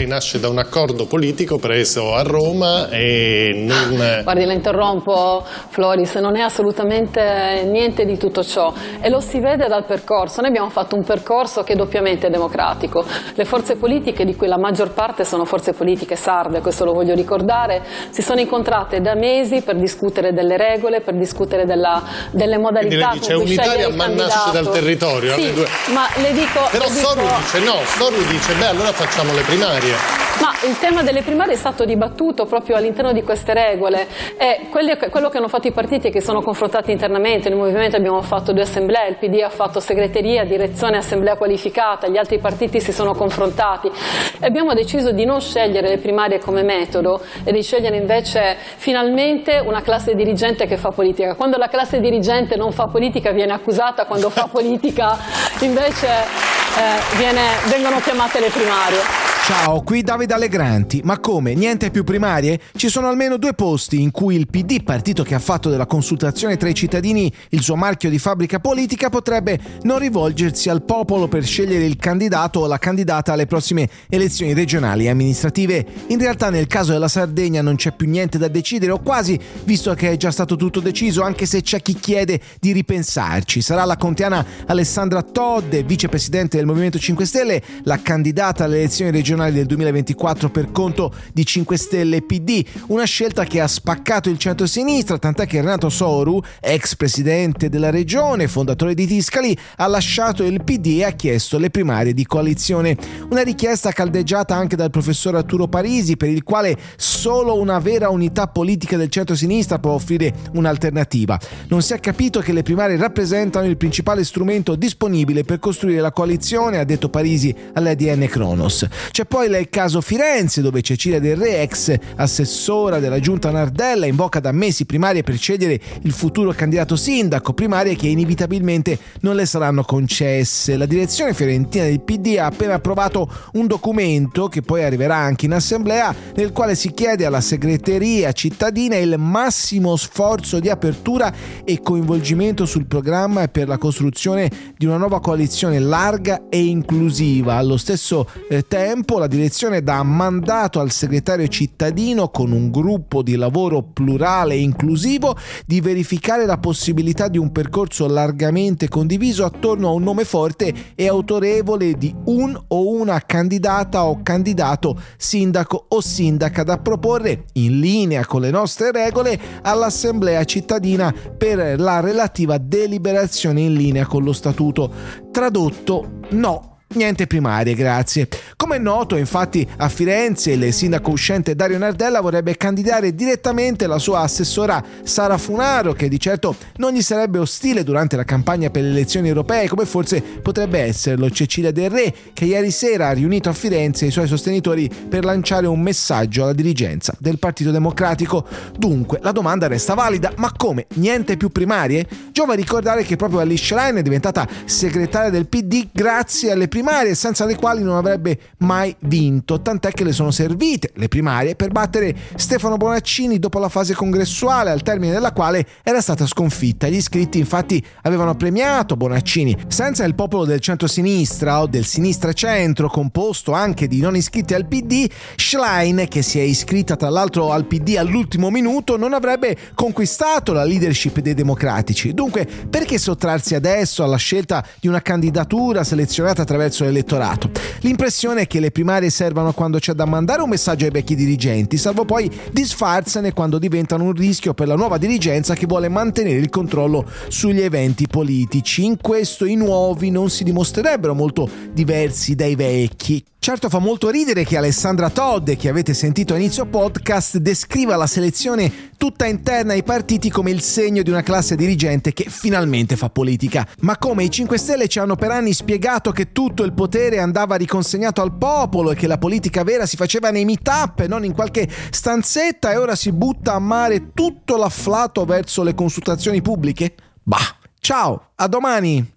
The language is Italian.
lei nasce da un accordo politico preso a Roma e non... Guardi, la interrompo Floris, non è assolutamente niente di tutto ciò e lo si vede dal percorso. Noi abbiamo fatto un percorso che è doppiamente democratico. Le forze politiche, di cui la maggior parte sono forze politiche sarde, questo lo voglio ricordare, si sono incontrate da mesi per discutere delle regole, per discutere della, delle modalità Quindi lei dice un'Italia ma nasce dal territorio. Sì, ma le dico... Però le Soru dico... dice no, Soru dice beh allora facciamo le primarie primarie. Ma il tema delle primarie è stato dibattuto proprio all'interno di queste regole e quello che hanno fatto i partiti è che sono confrontati internamente, nel movimento abbiamo fatto due assemblee, il PD ha fatto segreteria, direzione assemblea qualificata, gli altri partiti si sono confrontati e abbiamo deciso di non scegliere le primarie come metodo e di scegliere invece finalmente una classe dirigente che fa politica. Quando la classe dirigente non fa politica viene accusata, quando fa politica invece eh, viene, vengono chiamate le primarie. Ciao, qui Davide Allegranti. Ma come? Niente più primarie? Ci sono almeno due posti in cui il PD, partito che ha fatto della consultazione tra i cittadini il suo marchio di fabbrica politica, potrebbe non rivolgersi al popolo per scegliere il candidato o la candidata alle prossime elezioni regionali e amministrative. In realtà nel caso della Sardegna non c'è più niente da decidere o quasi, visto che è già stato tutto deciso, anche se c'è chi chiede di ripensarci. Sarà la contiana Alessandra Todde, vicepresidente del Movimento 5 Stelle, la candidata alle elezioni regionali regionali del 2024 per conto di 5 Stelle PD, una scelta che ha spaccato il centro-sinistra, tant'è che Renato Soru, ex presidente della regione, fondatore di Tiscali, ha lasciato il PD e ha chiesto le primarie di coalizione. Una richiesta caldeggiata anche dal professor Arturo Parisi, per il quale solo una vera unità politica del centro-sinistra può offrire un'alternativa. Non si è capito che le primarie rappresentano il principale strumento disponibile per costruire la coalizione, ha detto Parisi all'ADN Kronos. C'è poi il caso Firenze, dove Cecilia Del Re, ex assessora della giunta Nardella, invoca da mesi primarie per scegliere il futuro candidato sindaco, primarie che inevitabilmente non le saranno concesse. La direzione fiorentina del PD ha appena approvato un documento, che poi arriverà anche in assemblea, nel quale si chiede alla segreteria cittadina il massimo sforzo di apertura e coinvolgimento sul programma e per la costruzione di una nuova coalizione larga e inclusiva. Allo stesso eh, tempo la direzione dà mandato al segretario cittadino con un gruppo di lavoro plurale e inclusivo di verificare la possibilità di un percorso largamente condiviso attorno a un nome forte e autorevole di un o una candidata o candidato sindaco o sindaca da proporre in linea con le nostre regole all'assemblea cittadina per la relativa deliberazione in linea con lo statuto. Tradotto, no Niente primarie, grazie. Come è noto, infatti, a Firenze il sindaco uscente Dario Nardella vorrebbe candidare direttamente la sua assessora Sara Funaro, che di certo non gli sarebbe ostile durante la campagna per le elezioni europee, come forse potrebbe esserlo Cecilia Del Re, che ieri sera ha riunito a Firenze i suoi sostenitori per lanciare un messaggio alla dirigenza del Partito Democratico. Dunque, la domanda resta valida, ma come? Niente più primarie? Giova ricordare che proprio Alice Schlein è diventata segretaria del PD grazie alle primarie senza le quali non avrebbe mai vinto, tant'è che le sono servite le primarie per battere Stefano Bonaccini dopo la fase congressuale al termine della quale era stata sconfitta. Gli iscritti infatti avevano premiato Bonaccini. Senza il popolo del centro-sinistra o del sinistra-centro, composto anche di non iscritti al PD, Schlein, che si è iscritta tra l'altro al PD all'ultimo minuto, non avrebbe conquistato la leadership dei democratici. Dunque, perché sottrarsi adesso alla scelta di una candidatura selezionata attraverso l'elettorato. L'impressione è che le primarie servano quando c'è da mandare un messaggio ai vecchi dirigenti, salvo poi disfarsene quando diventano un rischio per la nuova dirigenza che vuole mantenere il controllo sugli eventi politici. In questo i nuovi non si dimostrerebbero molto diversi dai vecchi. Certo fa molto ridere che Alessandra Todd, che avete sentito a inizio podcast, descriva la selezione tutta interna ai partiti come il segno di una classe dirigente che finalmente fa politica. Ma come i 5 Stelle ci hanno per anni spiegato che tutto il potere andava riconsegnato al popolo e che la politica vera si faceva nei meet-up e non in qualche stanzetta e ora si butta a mare tutto l'afflato verso le consultazioni pubbliche? Bah, ciao, a domani!